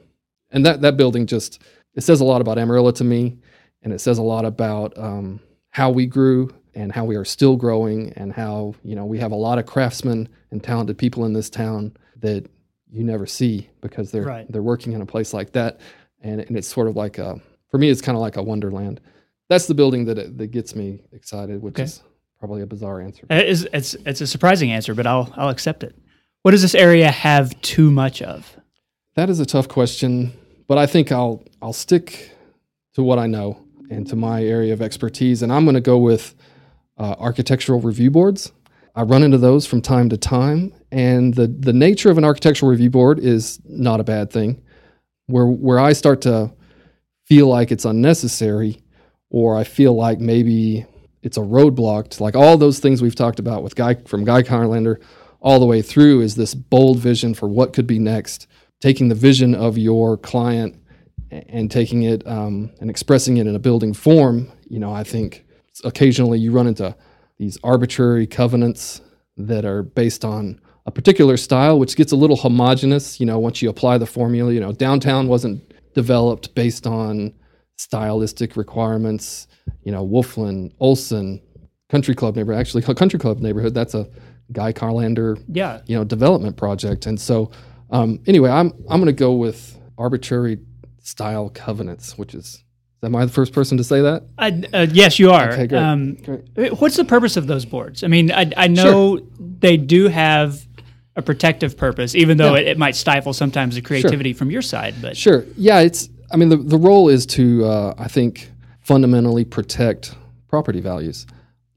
and that that building just it says a lot about Amarillo to me, and it says a lot about um, how we grew and how we are still growing, and how you know we have a lot of craftsmen and talented people in this town that you never see because they're Right. they're working in a place like that, and and it's sort of like a for me it's kind of like a wonderland. That's the building that that gets me excited, which Okay. is probably a bizarre answer. Uh, it is, it's it's a surprising answer, but I'll I'll accept it. What does this area have too much of? That is a tough question, but I think I'll I'll stick to what I know and to my area of expertise, and I'm going to go with uh, architectural review boards. I run into those from time to time, and the the nature of an architectural review board is not a bad thing. Where where I start to feel like it's unnecessary, or I feel like maybe it's a roadblock to like all those things we've talked about with Guy from Guy Carlander all the way through is this bold vision for what could be next, taking the vision of your client and taking it um, and expressing it in a building form. You know, I think occasionally you run into these arbitrary covenants that are based on a particular style, which gets a little homogenous. You know, once you apply the formula, you know, downtown wasn't developed based on stylistic requirements. You know, Wolflin, Olson, Country Club neighborhood, actually, a <laughs> Country Club neighborhood, that's a Guy Carlander Yeah. you know development project and so um, anyway i'm i'm going to go with arbitrary style covenants which is Am I the first person to say that? Uh, uh, yes, you are. Okay, great. Um, Great. What's the purpose of those boards? I mean, I, I know they do have a protective purpose, even though Yeah. it, it might stifle sometimes the creativity from your side. But Sure. Yeah, it's. I mean, the the role is to, uh, I think, fundamentally protect property values.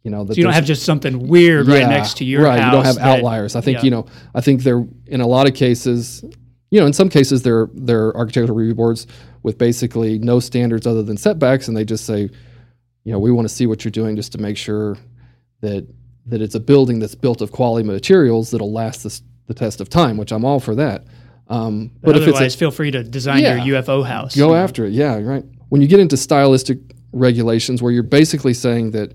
You know, that so you don't have just something weird right next to your right. You don't have that- outliers. I think yeah. you know. I think they're in a lot of cases. You know, in some cases, they're they're architectural review boards with basically no standards other than setbacks, and they just say, you know, we want to see what you're doing just to make sure that that it's a building that's built of quality materials that'll last the, the test of time. Which I'm all for that. Um, But, but if it's a, otherwise, feel free to design Yeah. your UFO house. Go after it. Yeah, right. When you get into stylistic regulations where you're basically saying that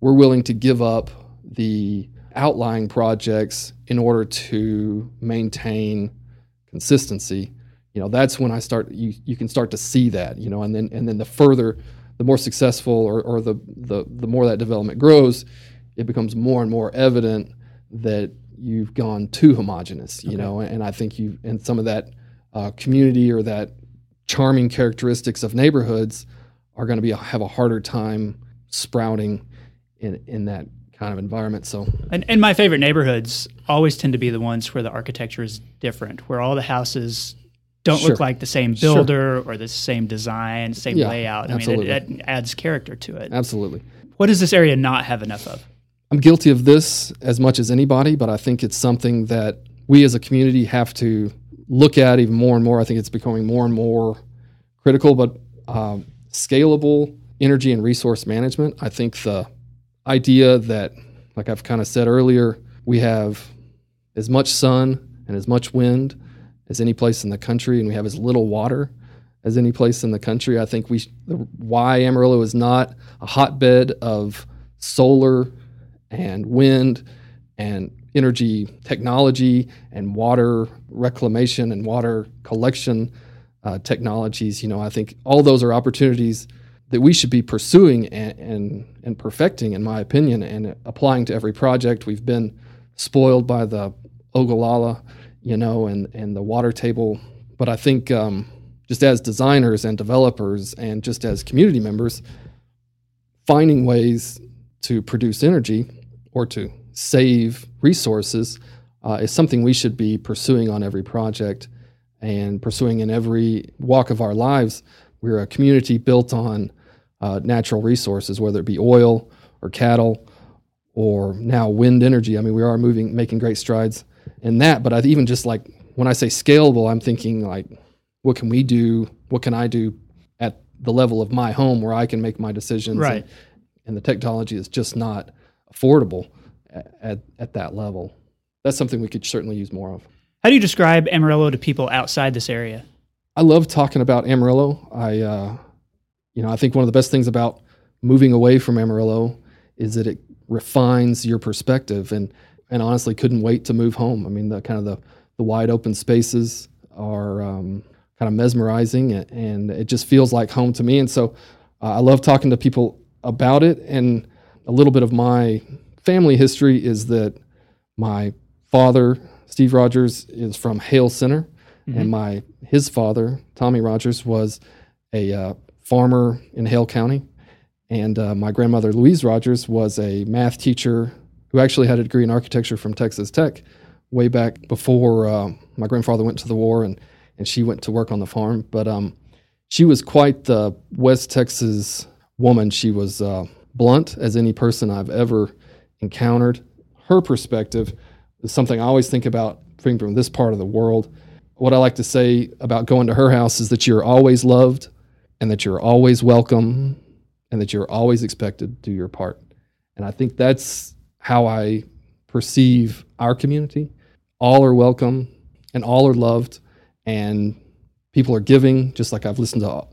we're willing to give up the outlying projects in order to maintain consistency, you know, that's when I start you you can start to see that, you know, and then and then the further the more successful or, or the, the the more that development grows, it becomes more and more evident that you've gone too homogenous, you know, and I think you and some of that uh, community or that charming characteristics of neighborhoods are going to be have a harder time sprouting in in that kind of environment. So And, and my favorite neighborhoods always tend to be the ones where the architecture is different, where all the houses don't Sure. look like the same Sure. builder or the same design, same Yeah, layout. I absolutely. mean, it, it adds character to it. absolutely. What does this area not have enough of? I'm guilty of this as much as anybody, but I think it's something that we as a community have to look at even more and more. I think it's becoming more and more critical, but um, scalable energy and resource management. I think the idea that, like I've kind of said earlier, we have as much sun and as much wind as any place in the country, and we have as little water as any place in the country. I think we why Amarillo is not a hotbed of solar and wind and energy technology and water reclamation and water collection uh, technologies. You know, I think all those are opportunities that we should be pursuing and, and and perfecting, in my opinion, and applying to every project. We've been spoiled by the Ogallala, you know, and and the water table, but I think um, just as designers and developers and just as community members, finding ways to produce energy or to save resources uh, is something we should be pursuing on every project and pursuing in every walk of our lives. We're a community built on uh, natural resources, whether it be oil or cattle or now wind energy. I mean, we are moving, making great strides in that. But I even just like when I say scalable, I'm thinking like, what can we do? What can I do at the level of my home where I can make my decisions? Right. And, and the technology is just not affordable at, at, at that level. That's something we could certainly use more of. How do you describe Amarillo to people outside this area? I love talking about Amarillo. I, uh, you know, I think one of the best things about moving away from Amarillo is that it refines your perspective, and and honestly, couldn't wait to move home. I mean, the kind of the the wide open spaces are um, kind of mesmerizing, and it just feels like home to me. And so, uh, I love talking to people about it. And a little bit of my family history is that my father, Steve Rogers, is from Hale Center, and my his father, Tommy Rogers, was a uh, farmer in Hale County, and uh, my grandmother Louise Rogers was a math teacher who actually had a degree in architecture from Texas Tech, way back before uh, my grandfather went to the war, and and she went to work on the farm. But um, she was quite the West Texas woman. She was uh, blunt as any person I've ever encountered. Her perspective is something I always think about being from this part of the world. What I like to say about going to her house is that you're always loved and that you're always welcome and that you're always expected to do your part. And I think that's how I perceive our community. All are welcome and all are loved and people are giving, just like I've listened to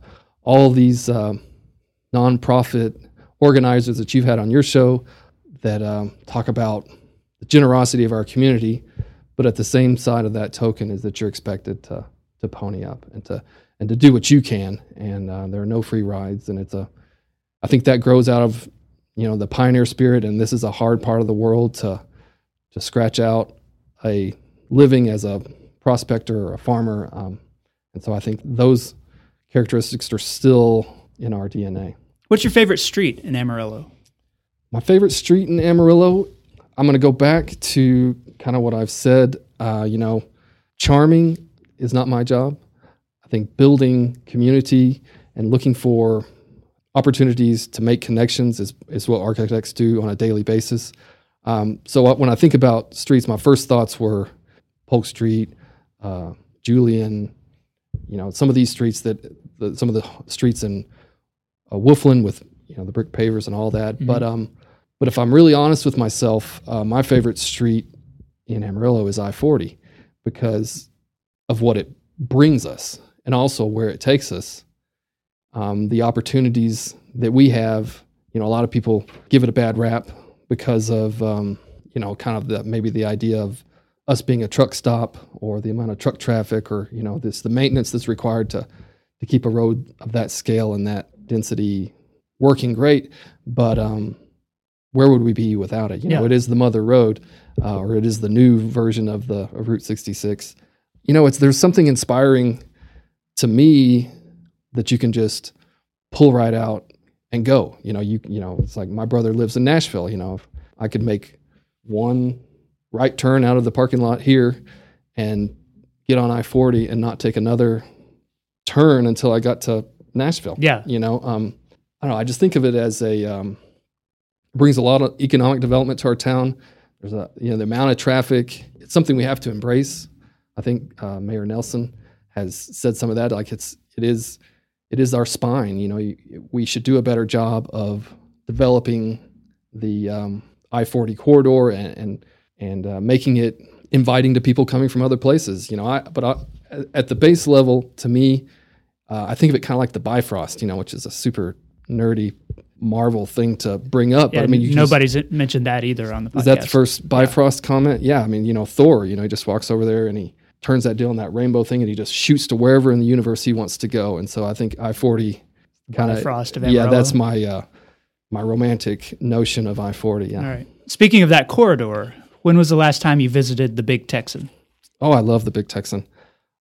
all of these uh, nonprofit organizers that you've had on your show that um, talk about the generosity of our community, but at the same side of that token is that you're expected to to pony up and to and to do what you can. And uh, there are no free rides, and it's a I think that grows out of you know the pioneer spirit, and this is a hard part of the world to to scratch out a living as a prospector or a farmer. Um, and so I think those characteristics are still in our DNA. What's your favorite street in Amarillo? My favorite street in Amarillo, I'm going to go back to kind of what I've said. Uh, you know, charming is not my job. I think building community and looking for opportunities to make connections is, is what architects do on a daily basis. Um, so when I think about streets, my first thoughts were Polk Street, uh, Julian, you know, some of these streets that the, some of the streets in uh, with you know the brick pavers and all that. Mm-hmm. But um, but if I'm really honest with myself, uh, my favorite street in Amarillo is I-40 because of what it brings us and also where it takes us. Um, the opportunities that we have, you know, a lot of people give it a bad rap because of um, you know kind of the maybe the idea of us being a truck stop or the amount of truck traffic or you know this the maintenance that's required to to keep a road of that scale and that density working great but um, where would we be without it you yeah. know it is the mother road uh, or it is the new version of the of route 66 you know it's there's something inspiring to me that you can just pull right out and go you know you you know it's like my brother lives in nashville you know i could make one right turn out of the parking lot here and get on I 40 and not take another turn until I got to Nashville. Yeah. You know, um, I don't know. I just think of it as a, um, brings a lot of economic development to our town. There's a, you know, the amount of traffic. It's something we have to embrace. I think uh, Mayor Nelson has said some of that. Like it's, it is, it is our spine. You know, we should do a better job of developing the um, I 40 corridor and, and and uh, making it inviting to people coming from other places. You know, I but I, at the base level, to me, uh, I think of it kind of like the Bifrost. You know, which is a super nerdy Marvel thing to bring up. Yeah, but I mean, nobody's just, mentioned that either on the podcast. Is that the first Bifrost yeah. comment? Yeah, I mean, you know, Thor. You know, he just walks over there and he turns that deal on that rainbow thing, and he just shoots to wherever in the universe he wants to go. And so I think I forty kind of frost of yeah, that's my uh, my romantic notion of I forty. Yeah. All right. Speaking of that corridor, when was the last time you visited the Big Texan? Oh, I love the Big Texan.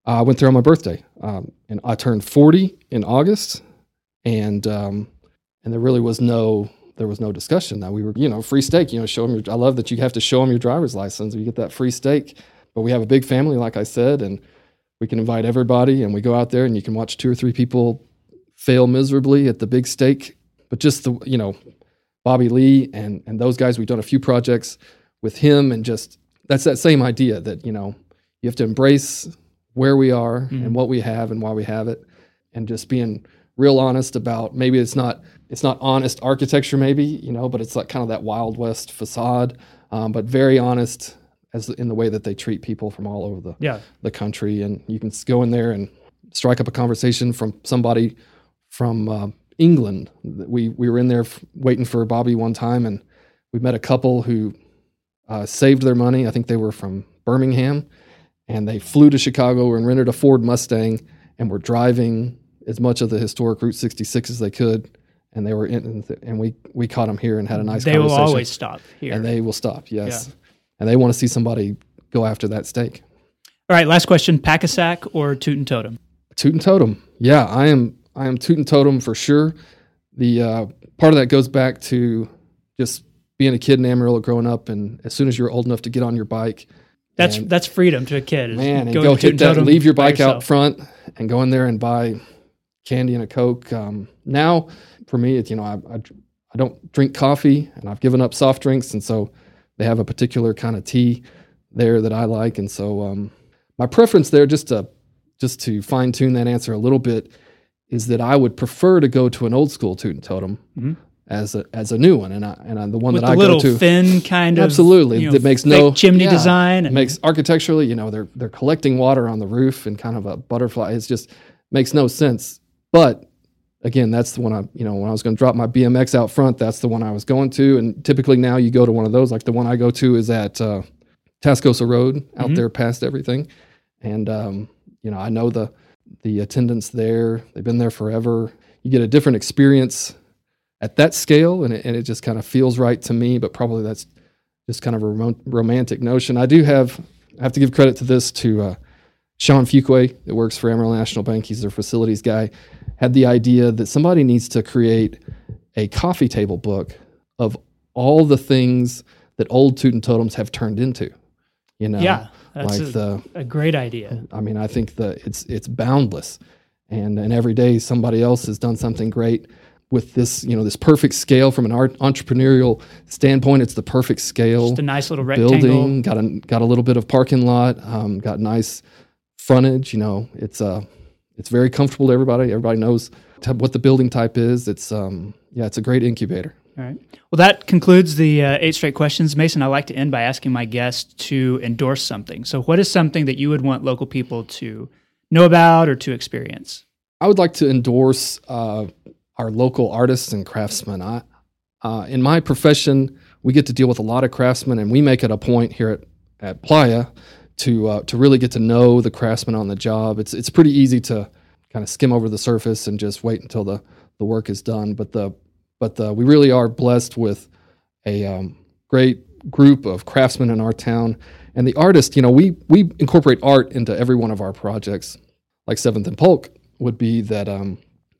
Uh, I went there on my birthday, um, and I turned 40 in August, and um, and there really was no there was no discussion. That we were, you know, free steak. You know, show them. Your, I love that you have to show them your driver's license. You get that free steak. But we have a big family, like I said, and we can invite everybody, and we go out there, and you can watch two or three people fail miserably at the big steak. But just the, you know, Bobby Lee and and those guys. We've done a few projects with him and just that's that same idea that you know you have to embrace where we are mm. and what we have and why we have it and just being real honest about maybe it's not it's not honest architecture maybe you know but it's like kind of that wild west facade um, but very honest as in the way that they treat people from all over the yeah. the country and you can go in there and strike up a conversation from somebody from uh, England we we were in there f- waiting for Bobby one time and we met a couple who uh, saved their money. I think they were from Birmingham, and they flew to Chicago and rented a Ford Mustang and were driving as much of the historic Route 66 as they could. And they were in, and we we caught them here and had a nice. They will always stop here, and they will stop. Yes, yeah. And they want to see somebody go after that steak. All right, last question: Pack-a-Sack or Toot and Totum? Toot and Totum. Yeah, I am. I am Toot and Totum for sure. The uh, part of that goes back to just being a kid in Amarillo growing up, and as soon as you're old enough to get on your bike, that's and, that's freedom to a kid. Man, and go hit that, leave your bike out front, and go in there and buy candy and a coke. Um, now, for me, it's you know I, I, I don't drink coffee, and I've given up soft drinks, and so they have a particular kind of tea there that I like, and so um, my preference there, just to just to fine tune that answer a little bit, is that I would prefer to go to an old school toot and totum. Mm-hmm as a as a new one, and I, and I, the one With that the I go to A little thin kind of absolutely you know, that makes no chimney yeah, design. It makes architecturally, you know, they're they're collecting water on the roof and kind of a butterfly. It's just makes no sense. But again, that's the one I you know when I was going to drop my BMX out front, that's the one I was going to. And typically now you go to one of those. Like the one I go to is at uh, Tascosa Road out mm-hmm. there past everything, and um, you know I know the the attendants there. They've been there forever. You get a different experience at that scale, and it, and it just kind of feels right to me. But probably that's just kind of a rom- romantic notion. I do have I have to give credit to this to uh, Sean Fuqua that works for Amarillo National Bank. He's their facilities guy, had the idea that somebody needs to create a coffee table book of all the things that old Toot Totums have turned into. You know, Yeah, that's like a, the a great idea. I mean, I think that it's it's boundless, and and every day somebody else has done something great with this you know this perfect scale from an art entrepreneurial standpoint. It's the perfect scale Just a nice little rectangle. building. Got a got a little bit of parking lot. Um, got nice frontage. You know, it's uh it's very comfortable to everybody. Everybody knows what the building type is. It's um yeah, it's a great incubator. All right. Well, that concludes the uh, eight straight questions. Mason, I like to end by asking my guests to endorse something. So, what is something that you would want local people to know about or to experience? I would like to endorse uh, our local artists and craftsmen. I, uh, in my profession, we get to deal with a lot of craftsmen, and we make it a point here at, at Playa to uh, to really get to know the craftsmen on the job. It's it's pretty easy to kind of skim over the surface and just wait until the, the work is done. But the but the, we really are blessed with a um, great group of craftsmen in our town, and the artist, You know, we we incorporate art into every one of our projects. Like Seventh and Polk would be that um,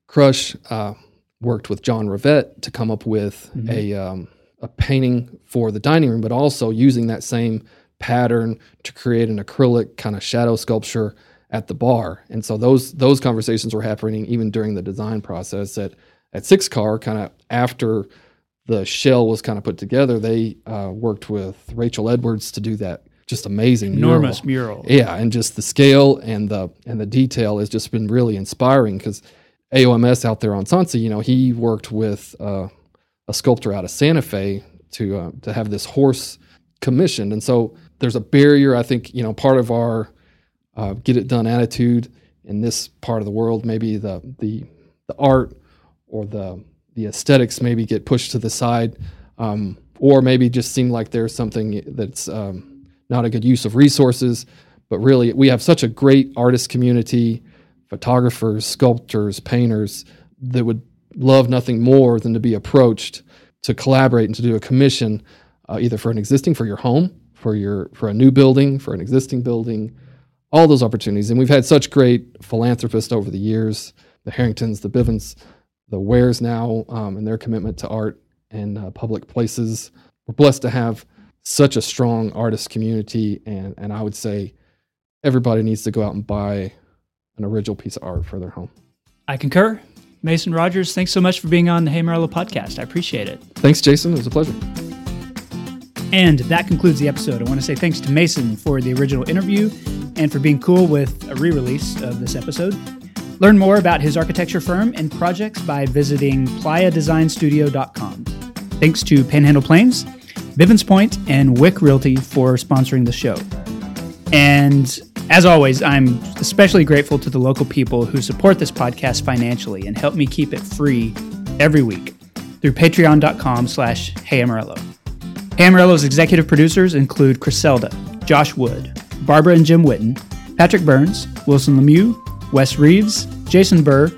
Crush uh, worked with John Rivette to come up with a um, a painting for the dining room, but also using that same pattern to create an acrylic kind of shadow sculpture at the bar. And so those those conversations were happening even during the design process. At at Six Car, kind of after the shell was kind of put together, they uh, worked with Rachel Edwards to do that just amazing mural. Enormous mural. Yeah, and just the scale and the and the detail has just been really inspiring because AOMS out there on Soncy, you know, he worked with uh, a sculptor out of Santa Fe to uh, to have this horse commissioned, and so there's a barrier. I think you know part of our uh, get it done attitude in this part of the world, maybe the the the art or the the aesthetics maybe get pushed to the side, um, or maybe just seem like there's something that's um, not a good use of resources. But really, we have such a great artist community, photographers, sculptors, painters that would love nothing more than to be approached to collaborate and to do a commission, uh, either for an existing for your home, for your for a new building, for an existing building, all those opportunities. And we've had such great philanthropists over the years, the Harringtons, the Bivens, the Wares now, um, and their commitment to art and uh, public places. We're blessed to have such a strong artist community, and and I would say everybody needs to go out and buy an original piece of art for their home. I concur. Mason Rogers, thanks so much for being on the Hey Amarillo podcast. I appreciate it. Thanks, Jason. It was a pleasure. And that concludes the episode. I want to say thanks to Mason for the original interview and for being cool with a re release of this episode. Learn more about his architecture firm and projects by visiting playadesignstudio.com. Thanks to Panhandle Plains, Bivens Point, and Wieck Realty for sponsoring the show. And as always, I'm especially grateful to the local people who support this podcast financially and help me keep it free every week through patreon.com slash heyamarillo. Hey Amarillo's executive producers include Criselda, Josh Wood, Barbara and Jim Witten, Patrick Burns, Wilson Lemieux, Wes Reeves, Jason Burr,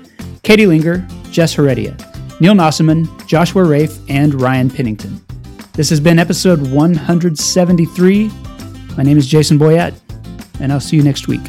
Katie Linger, Jess Heredia, Neil Nossaman, Joshua Rafe, and Ryan Pennington. This has been episode 173. My name is Jason Boyett, and I'll see you next week.